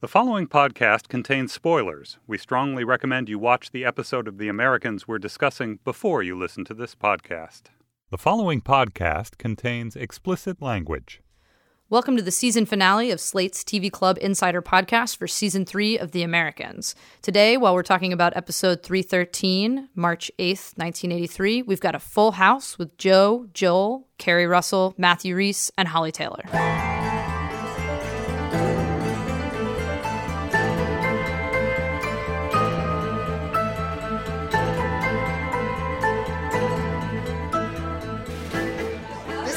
The following podcast contains spoilers. We strongly recommend you watch the episode of The Americans we're discussing before you listen to this podcast. The following podcast contains explicit language. Welcome to the season finale of Slate's TV Club Insider podcast for season three of The Americans. Today, while we're talking about episode 313, March 8th, 1983, we've got a full house with Joe, Joel, Keri Russell, Matthew Rhys, and Holly Taylor.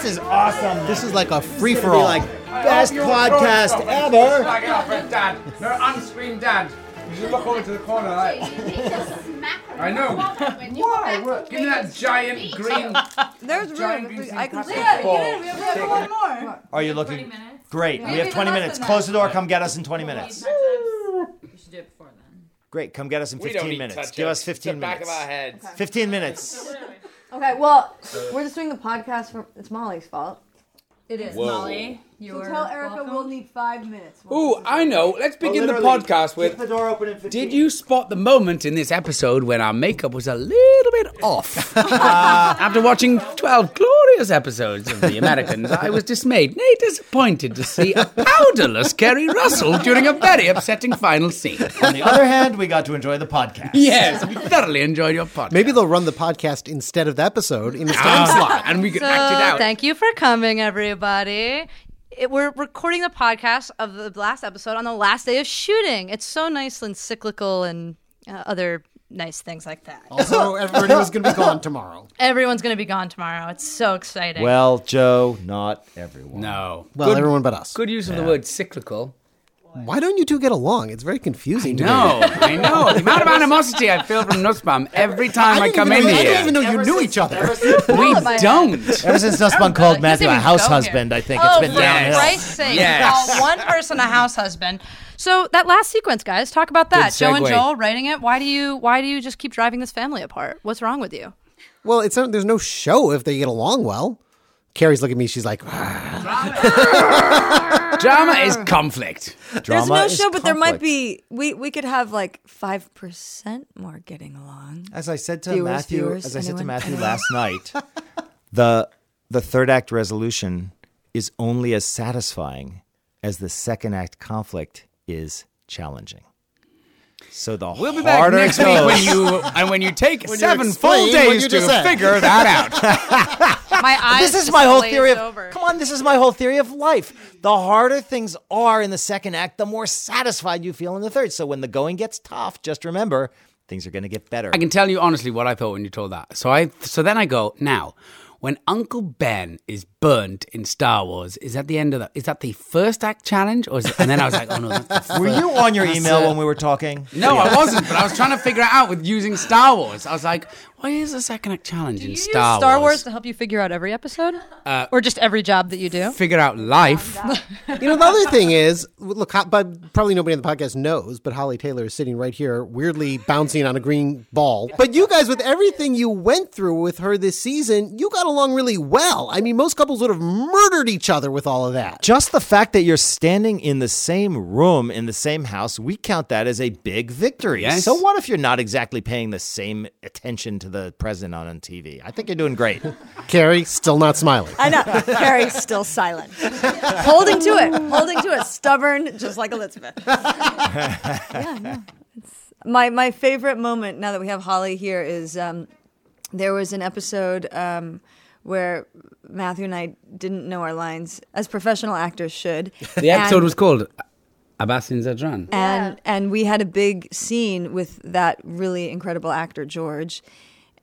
This is awesome. This is like a free for all. like best podcast ever. Back it up, Dad. No, on-screen Dad. You should look over to the corner, right? I know. Why? What? Give me that giant green. There's giant room. I can thing. see Yeah, it. get We have one more. Are you looking? Great. We have 20 minutes. Close the door. Come get us in 20 minutes. We should do it before then. Great. Come get us in We don't 15 need minutes. touch Give it. us 15 the back minutes. of our heads. 15 minutes. Okay, well, uh, we're just doing the podcast for. It's Molly's fault. It is, Whoa. Molly. So tell Erica we'll need five minutes. Ooh, I know. Let's begin the podcast with. Keep the door open in 15. Did you spot the moment in this episode when our makeup was a little bit off? Uh, after watching 12 glorious episodes of The Americans, I was dismayed, nay, disappointed to see a powderless Keri Russell during a very upsetting final scene. On the other hand, we got to enjoy the podcast. Yes, we thoroughly enjoyed your podcast. Maybe they'll run the podcast instead of the episode in a time slot. Ah, and we could So, act it out. thank you for coming, everybody. It, we're recording the podcast of the last episode on the last day of shooting. It's so nice and cyclical and uh, other nice things like that. Also, everybody was going to be gone tomorrow. Everyone's going to be gone tomorrow. It's so exciting. Well, Joe, not everyone. no. Well, good, everyone but us. Good use of the word cyclical. Why don't you two get along? It's very confusing to me. No, I know. The amount of animosity I feel from Nussbaum every time I, didn't come in know, I here. didn't even know you knew each other. we don't. Ever since Nussbaum called Matthew a house go here. husband, I think oh, it's been for downhill. Christ's sake, Yes. call one person a house husband. So that last sequence, guys, talk about that. Joe and. Joel writing it. Why do you why do you just keep driving this family apart? What's wrong with you? Well, it's not, there's no show if they get along well. Keri's looking at me. She's like, Drama is conflict. There's no is show, but there might be. We we could have like five percent more getting along. As I said to Viewers, Matthew, viewers, as I said to anyone? Matthew last night, the the third act resolution is only as satisfying as the second act conflict is challenging. So the We'll be back harder next it week when you and when you take you seven full days to said. figure that out. My eyes. this is my whole theory of over. come on this is my whole theory of life the harder things are in the second act the more satisfied you feel in the third so when the going gets tough just remember things are going to get better I can tell you honestly what I thought when you told that. So I so then I go now. When Uncle Ben is burnt in Star Wars, is that the end of that? Is that the first act challenge, or is it, and then I was like, oh no, that's the were you on your that's email it. when we were talking No, I wasn't. But I was trying to figure it out with using Star Wars. I was like, why is the second act challenge Do in you Star, use Star Wars. Wars? to help you figure out every episode, uh, or just every job that you do? Figure out life. you know, the other thing is, look, but probably nobody on the podcast knows, but Holly Taylor is sitting right here, weirdly bouncing on a green ball. But you guys, with everything you went through with her this season, you got along really well. I mean, most couples would have murdered each other with all of that. just the fact that you're standing in the same room in the same house we count that as a big victory Yes. so what if you're not exactly paying the same attention to the president on, on tv i think you're doing great Keri still not smiling. I know. Keri's still silent, holding to it, holding to it, stubborn, just like Elizabeth. yeah, no. It's, my my favorite moment now that we have Holly here is um, there was an episode um, where Matthew and I didn't know our lines as professional actors should. The episode And- was called Abassin Zadran. and and we had a big scene with that really incredible actor George,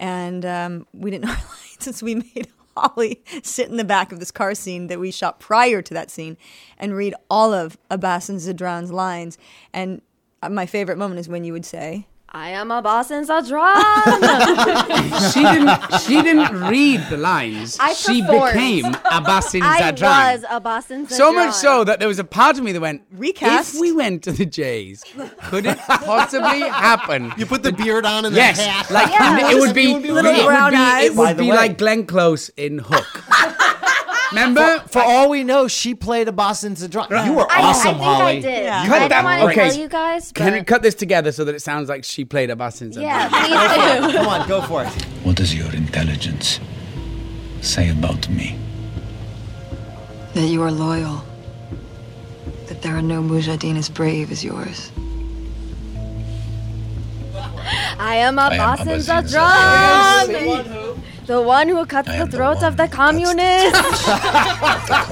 and um, we didn't know our lines, so we made Holly sit in the back of this car scene that we shot prior to that scene, and read all of Abassin Zadran's lines. And my favorite moment is when you would say. I am Abassin Zadran. she didn't. She didn't read the lines. I she performed. became Abassin I Zadran. was Abassin Zadran. So much so that there was a part of me that went, Recast. If we went to the Jays, could it possibly happen? You put the beard on and yes, the hat. like Yeah. it would be It would be Little it would brown be, eyes. It would be like Glenn Close in Hook. Remember? For all we know, she played a Boston Zadrona. You were I, awesome, I think Holly. I did. Yeah. I Cut don't that- want to okay. tell you guys, but Can we cut this together so that it sounds like she played a Boston yeah, please do. Come on, go for it. What does your intelligence say about me? That you are loyal. That there are no Mujahideen as brave as yours. I am a I am Boston Abassin Zadran. The one who cuts I the am the throats of the who cuts the communists.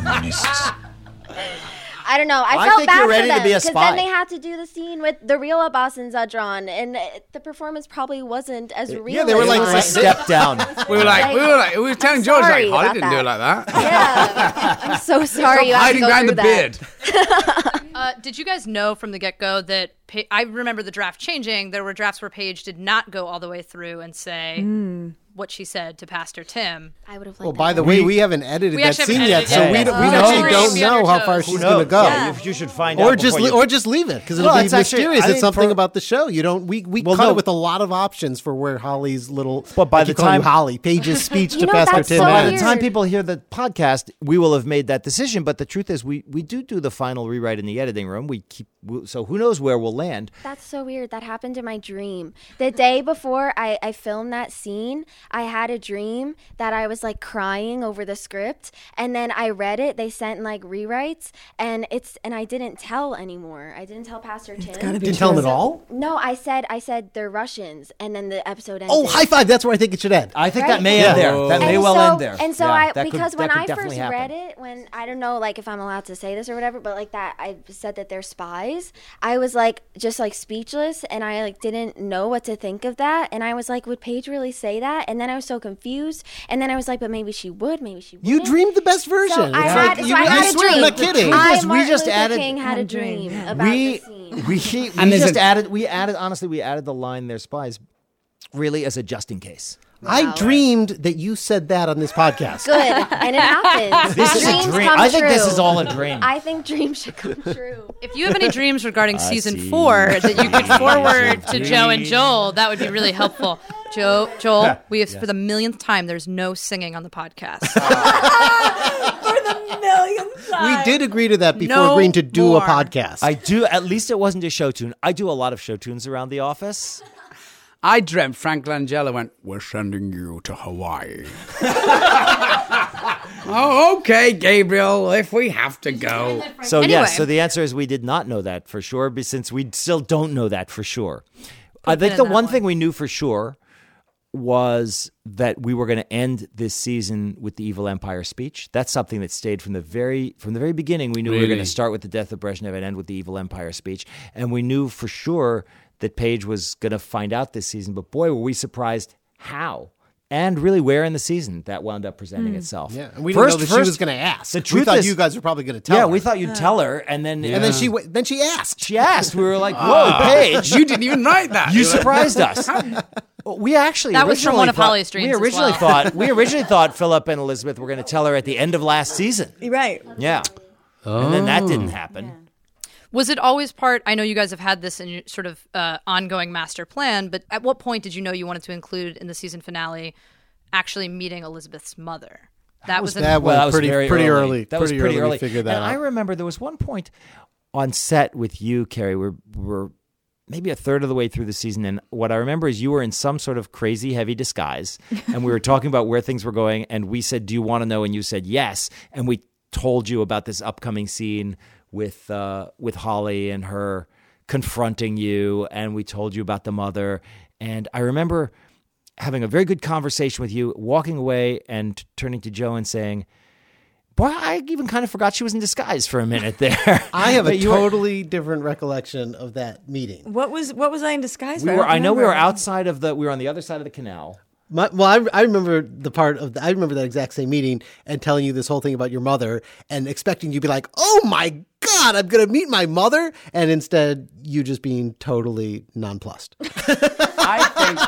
Communists. I don't know. I, I felt think bad you're ready for them because then they had to do the scene with the real Abassin Zadran, and the performance probably wasn't as real. Yeah, they were like, It a step down. We were like, we were like, we were telling I'm George like, sorry Holly didn't do it like that. Yeah, I'm so sorry. you Stop had to hiding go behind the that. beard. Uh, did you guys know from the get go that pa- I remember the draft changing? There were drafts where Paige did not go all the way through and say what she said to Pastor Tim. I would have liked Well, that by the way, we haven't edited We that scene yet, so we, don't- we Oh. actually don't know how far she's going to go. Yeah, you, you should find out. Or just, le- you- or just leave it because it'll Well, be it's actually- mysterious. It's think something for- about the show. You don't. We we Well, cut no. it with a lot of options for where Holly's little. But by the keep calling you time- Holly Paige's speech to know, Pastor Tim so By the time people hear the podcast, we will have made that decision. But the truth is, we, we do do the final rewrite in the editing room. We keep so who knows where we'll land. That's so weird. That happened in my dream. The day before I, I filmed that scene, I had a dream that I was like crying over the script, and then I read it. They sent like rewrites, and it's and I didn't tell anymore. I didn't tell Pastor Tim. Didn't tell him at all. No, I said I said they're Russians, and then the episode ended. Oh, high five! That's where I think it should end. I think Right? that may Yeah. end there. That may and well so, end there. And so Yeah, I that could- because when I first happen. read it, when I don't know like if I'm allowed to say this or whatever, but like that I said that they're spies. I was like just like speechless, and I like didn't know what to think of that. And I was like, would Paige really say that? And then I was so confused. And then I was like, but maybe she would, maybe she would. You dreamed the best version. So It's I had, you, so I I had a swear, dream. I'm not kidding. I, is we just Luther added- King had a dream about we the scene. we, we And just added we added honestly we added the line "they're spies" really as a just in case. I dreamed that you said that on this podcast. Good, and it happens. This is a dream. I think this is all a dream. I think dreams should come true. If you have any dreams regarding season see. four that you could forward to Joe and Joel, that would be really helpful. Joe, Joel, we have for the millionth time. There's no singing on the podcast. Ah. For the millionth time. We did agree to that before No agreeing to do more. a podcast. I do. At least it wasn't a show tune. I do a lot of show tunes around the office. I dreamt Frank Langella went, We're sending you to Hawaii. oh, okay, Gabriel, if we have to go. So Anyway. yes. So the answer is we did not know that for sure, but since we still don't know that for sure. I think the one one. thing we knew for sure was that we were going to end this season with the evil empire speech. That's something that stayed from the very from the very beginning. We knew we were going to start with the death of Brezhnev and end with the evil empire speech, and we knew for sure that Paige was going to find out this season. But boy, were we surprised how and really where in the season that wound up presenting hmm. itself. yeah, and we didn't First- know that she was going to ask. The we truth thought is- you guys were probably going to tell. yeah, her. we thought you'd tell her, and then and then she then she asked. she asked. We were like, "Whoa, ah. Paige, You didn't even write that. you surprised us." We actually That was from originally one of thought- Holly's dreams We as originally well. thought we originally thought Philip and Elizabeth were going to tell her at the end of last season. Right. Yeah, and then that didn't oh. happen. Was it always part? I know you guys have had this in your sort of uh, ongoing master plan, but at what point did you know you wanted to include in the season finale actually meeting Elizabeth's mother? That was, an- that Well, that was pretty pretty early. early. That was pretty early. early. We figured that and out. I remember there was one point on set with you, Keri. We're we're maybe a third of the way through the season, and what I remember is you were in some sort of crazy heavy disguise, and we were talking about where things were going, and we said, "Do you want to know?" And you said yes, and we told you about this upcoming scene with uh, with Holly and her confronting you, and we told you about the mother, and I remember having a very good conversation with you, walking away and turning to Joe and saying, Boy, I even kind of forgot she was in disguise for a minute there. I have a But you were- totally different recollection of that meeting. What was what was I in disguise we for? were, don't I know we were outside of the, we were on the other side of the canal. My, well, I, I remember the part of the, I remember that exact same meeting and telling you this whole thing about your mother and expecting you to be like, "Oh my god, I'm gonna meet my mother," and instead you just being totally nonplussed, I think.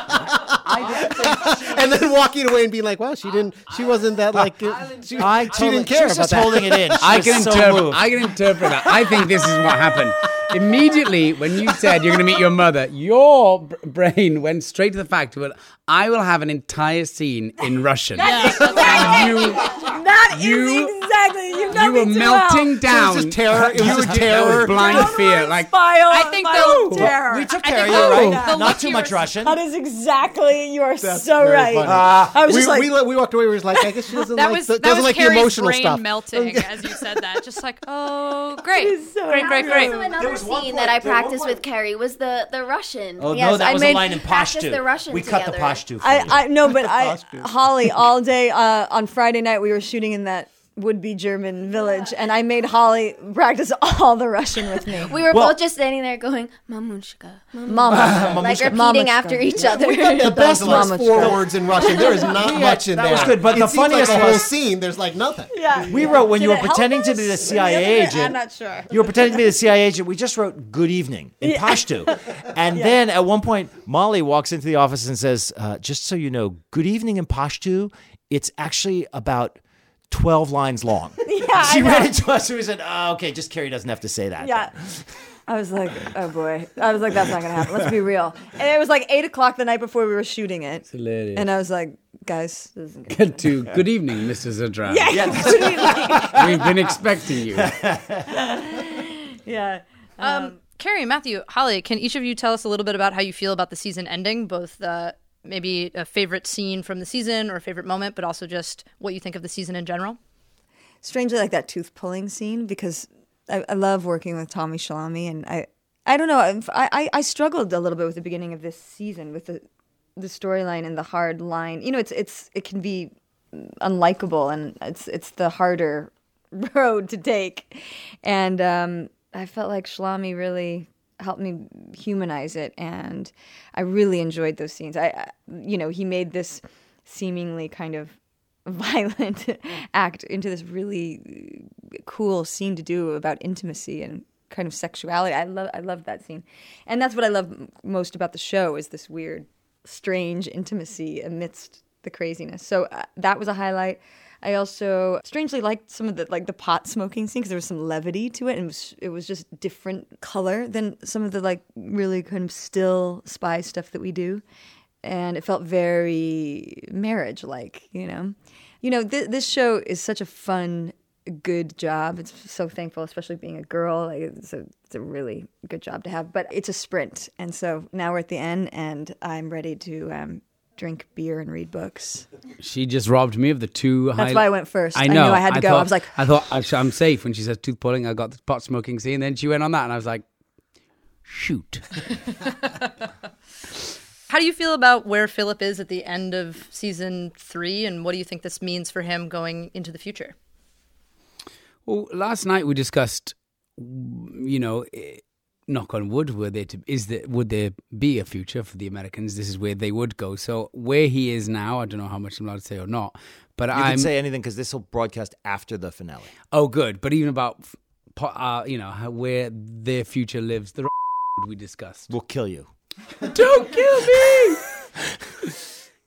I think and then walking away and being like, "Wow, she didn't, she wasn't that like, uh, she, I she totally, didn't care she was about just that." holding it in. She I can so interpret. moved. I can interpret that. I think this is what happened. Immediately when you said you're going to meet your mother, your brain went straight to the fact of, I will have an entire scene in Russian. and you, That is you exactly. You, know You were melting well. down. It was just terror. It was just were terror. blind fear. Like spiral. I think the- terror. We took I care of think you, the- right? Not too you much Russian. That is exactly. You are That's so right. funny. I was we, just like, we, we walked away. We was like, I guess she doesn't That like was the, doesn't like the emotional brain stuff. melting as you said that. Just like, oh, great, so great, great, great. Also, another was one scene point- that I practiced with Keri was the the Russian. Oh yes, no, that I was made a line in practice Pashto. the Russian we cut the together. Pashto for I, you. I no, but I Holly all day uh, on Friday night we were shooting in that would-be German village, and I made Holly practice all the Russian with me. We were Well- both just standing there going, "Mamushka, Mama, like repeating Mamushka. after each other. The best was four words in Russian. There is not much in that there. That was good, but it the seems like funniest the whole was- scene. There's like nothing. Yeah. we wrote when Did you were it help pretending to be the CIA agent. I'm not sure. You were pretending to be the CIA agent. We just wrote "Good evening" in Pashto, and then at one point, Molly walks into the office and says, uh, "Just so you know, good evening in Pashto. It's actually about twelve lines long." Yeah, she read it to us, and we said, oh, "Okay, just Keri doesn't have to say that." Yeah. I was like, oh boy. I was like, that's not gonna happen. Let's be real. And it was like eight o'clock the night before we were shooting it. hilarious. And I was like, guys, this isn't gonna Good to good evening, Mrs. Zadran. Yeah, yeah. We've been expecting you. yeah. Um, Keri, Matthew, Holly, can each of you tell us a little bit about how you feel about the season ending? Both uh, maybe a favorite scene from the season or a favorite moment, but also just what you think of the season in general. strangely like that tooth pulling scene because I, I love working with Tommy Shalami and I I don't know I, I I struggled a little bit with the beginning of this season with the the storyline and the hard line you know it's it's it can be unlikable and it's it's the harder road to take and um, I felt like Shalami really helped me humanize it and I really enjoyed those scenes I you know he made this seemingly kind of violent act into this really cool scene to do about intimacy and kind of sexuality. I love I love that scene. And that's what I love most about the show is this weird strange intimacy amidst the craziness. So uh, that was a highlight. I also strangely liked some of the like the pot smoking scene because there was some levity to it, and it was, it was just different color than some of the like really kind of still spy stuff that we do. And it felt very marriage like you know? You know th- this show is such a fun good job. It's so thankful especially being a girl. Like it's a, it's a really good job to have but it's a sprint. And so now we're at the end and i'm ready to um, drink beer and read books She just robbed me of the two. That's highli- why I went first. I I know. knew I had to go. I was like- I thought I sh- I'm safe when she says tooth pulling. I got the pot smoking scene. Then she went on that, and I was like, shoot. How do you feel about where Philip is at the end of season three, and what do you think this means for him going into the future? Well, last night we discussed, you know, knock on wood, were there to is there would there be a future for the Americans? This is where they would go. So where he is now, I don't know how much I'm allowed to say or not, but I'm can say anything because this will broadcast after the finale. oh good. But even about, uh, you know, where their future lives, the we discussed. We'll kill you. Don't kill me.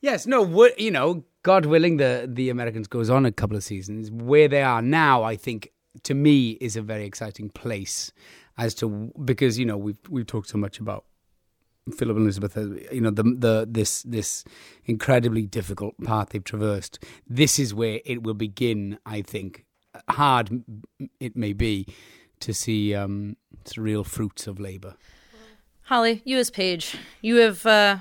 yes, no. What you know, God willing, the the Americans goes on a couple of seasons. Where they are now, I think, to me, is a very exciting place as to because you know we've we've talked so much about Philip and Elizabeth. uh, You know, the the this this incredibly difficult path they've traversed. This is where it will begin. I think hard it may be to see um, the real fruits of labor. Holly, you as Paige, you have, uh,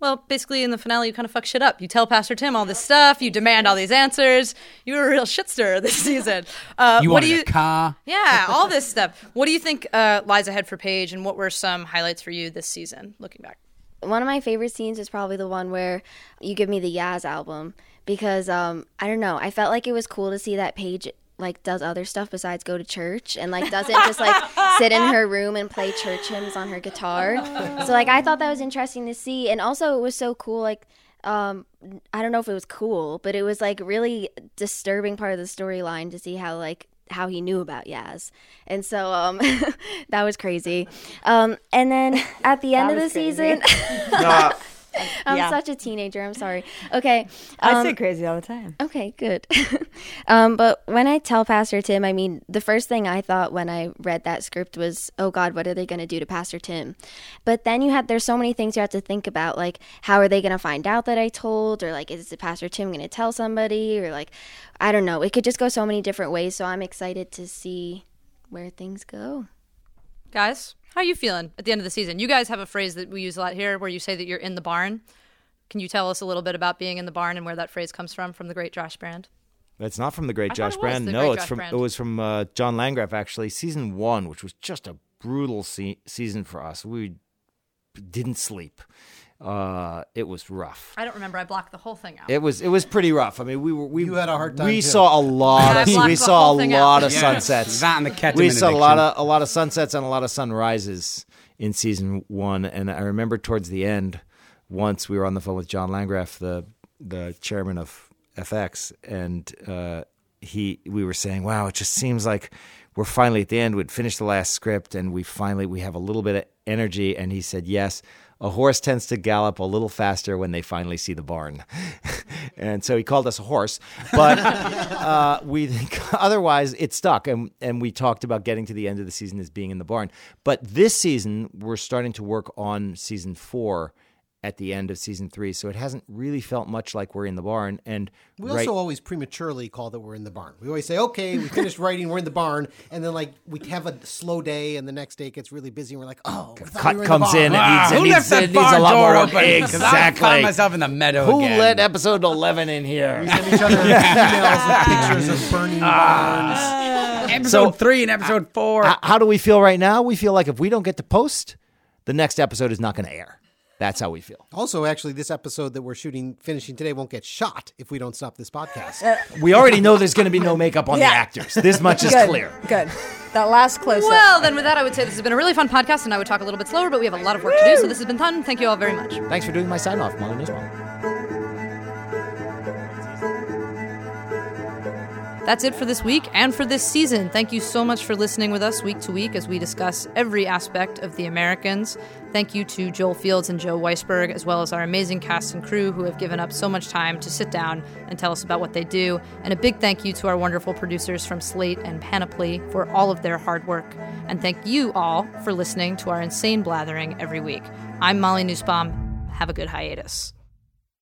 well, basically in the finale, you kind of fuck shit up. You tell Pastor Tim all this stuff. You demand all these answers. You were a real shitster this season. Uh, You what do you? a car. Yeah, all this stuff. What do you think uh, lies ahead for Paige, and what were some highlights for you this season? Looking back. One of my favorite scenes is probably the one where you give me the Yaz album because um, I don't know. I felt like it was cool to see that Paige like does other stuff besides go to church and like doesn't just like sit in her room and play church hymns on her guitar. So like I thought that was interesting to see, and also it was so cool. Like um, I don't know if it was cool, but it was like really disturbing part of the storyline to see how like how he knew about Yaz. And so um that was crazy. Um and then at the end of the was season No, I'm Yeah. such a teenager. I'm sorry. Okay. I um, say crazy all the time. Okay, good. um, but when I tell Pastor Tim, I mean, the first thing I thought when I read that script was, oh God, what are they going to do to Pastor Tim? But then you had, there's so many things you have to think about, like, how are they going to find out that I told? Or, like, is the Pastor Tim going to tell somebody? Or, like, I don't know. It could just go so many different ways. So I'm excited to see where things go. Guys, how are you feeling at the end of the season? You guys have a phrase that we use a lot here where you say that you're in the barn. Can you tell us a little bit about being in the barn and where that phrase comes from from the great Josh Brand? It's not from the great I Josh Brand. No, great it's Josh from Brand. it was from uh, John Landgraf actually, season one, which was just a brutal se- season for us. We didn't sleep. Uh, it was rough. I don't remember. I blocked the whole thing out. It was it was pretty rough. I mean, we were we You had a hard time, We too. saw a lot of we saw a lot out. of Yeah, sunsets. that and the ketamine we saw a lot of a lot of sunsets and a lot of sunrises in season one. And I remember towards the end, once we were on the phone with John Landgraf, the the chairman of FX, and uh, he we were saying, "Wow, it just seems like we're finally at the end. We'd finished the last script, and we finally we have a little bit of energy." And he said, "Yes." A horse tends to gallop a little faster when they finally see the barn, and so he called us a horse. But uh, we otherwise it stuck, and and we talked about getting to the end of the season as being in the barn. But this season we're starting to work on season four at the end of season three, so it hasn't really felt much like we're in the barn. And We right, also always prematurely call that we're in the barn. We always say, "Okay, we finished writing, we're in the barn," and then like we have a slow day, and the next day it gets really busy, and we're like, "Oh, we cut we comes in. barn." It needs, it Who needs, left that it needs barn a lot door more open? 'Cause I Exactly. found myself in the meadow Who again. let episode eleven in here? We send each other emails with pictures of burning ah. barns. Episode So- three and episode four. How do we feel right now? We feel like if we don't get to post, the next episode is not going to air. That's how we feel. Also, actually, this episode that we're shooting, finishing today, won't get shot if we don't stop this podcast. Uh, we already know there's going to be no makeup on Yeah. the actors. This much is Good. clear. Good. That last close up. Well, then with that, I would say this has been a really fun podcast, and I would talk a little bit slower, but we have a lot of work to do, so this has been fun. Thank you all very much. Thanks for doing my sign off, Molly Nussbaum. That's it for this week and for this season. Thank you so much for listening with us week to week as we discuss every aspect of The Americans. Thank you to Joel Fields and Joe Weisberg, as well as our amazing cast and crew who have given up so much time to sit down and tell us about what they do. And a big thank you to our wonderful producers from Slate and Panoply for all of their hard work. And thank you all for listening to our insane blathering every week. I'm Molly Nussbaum. Have a good hiatus.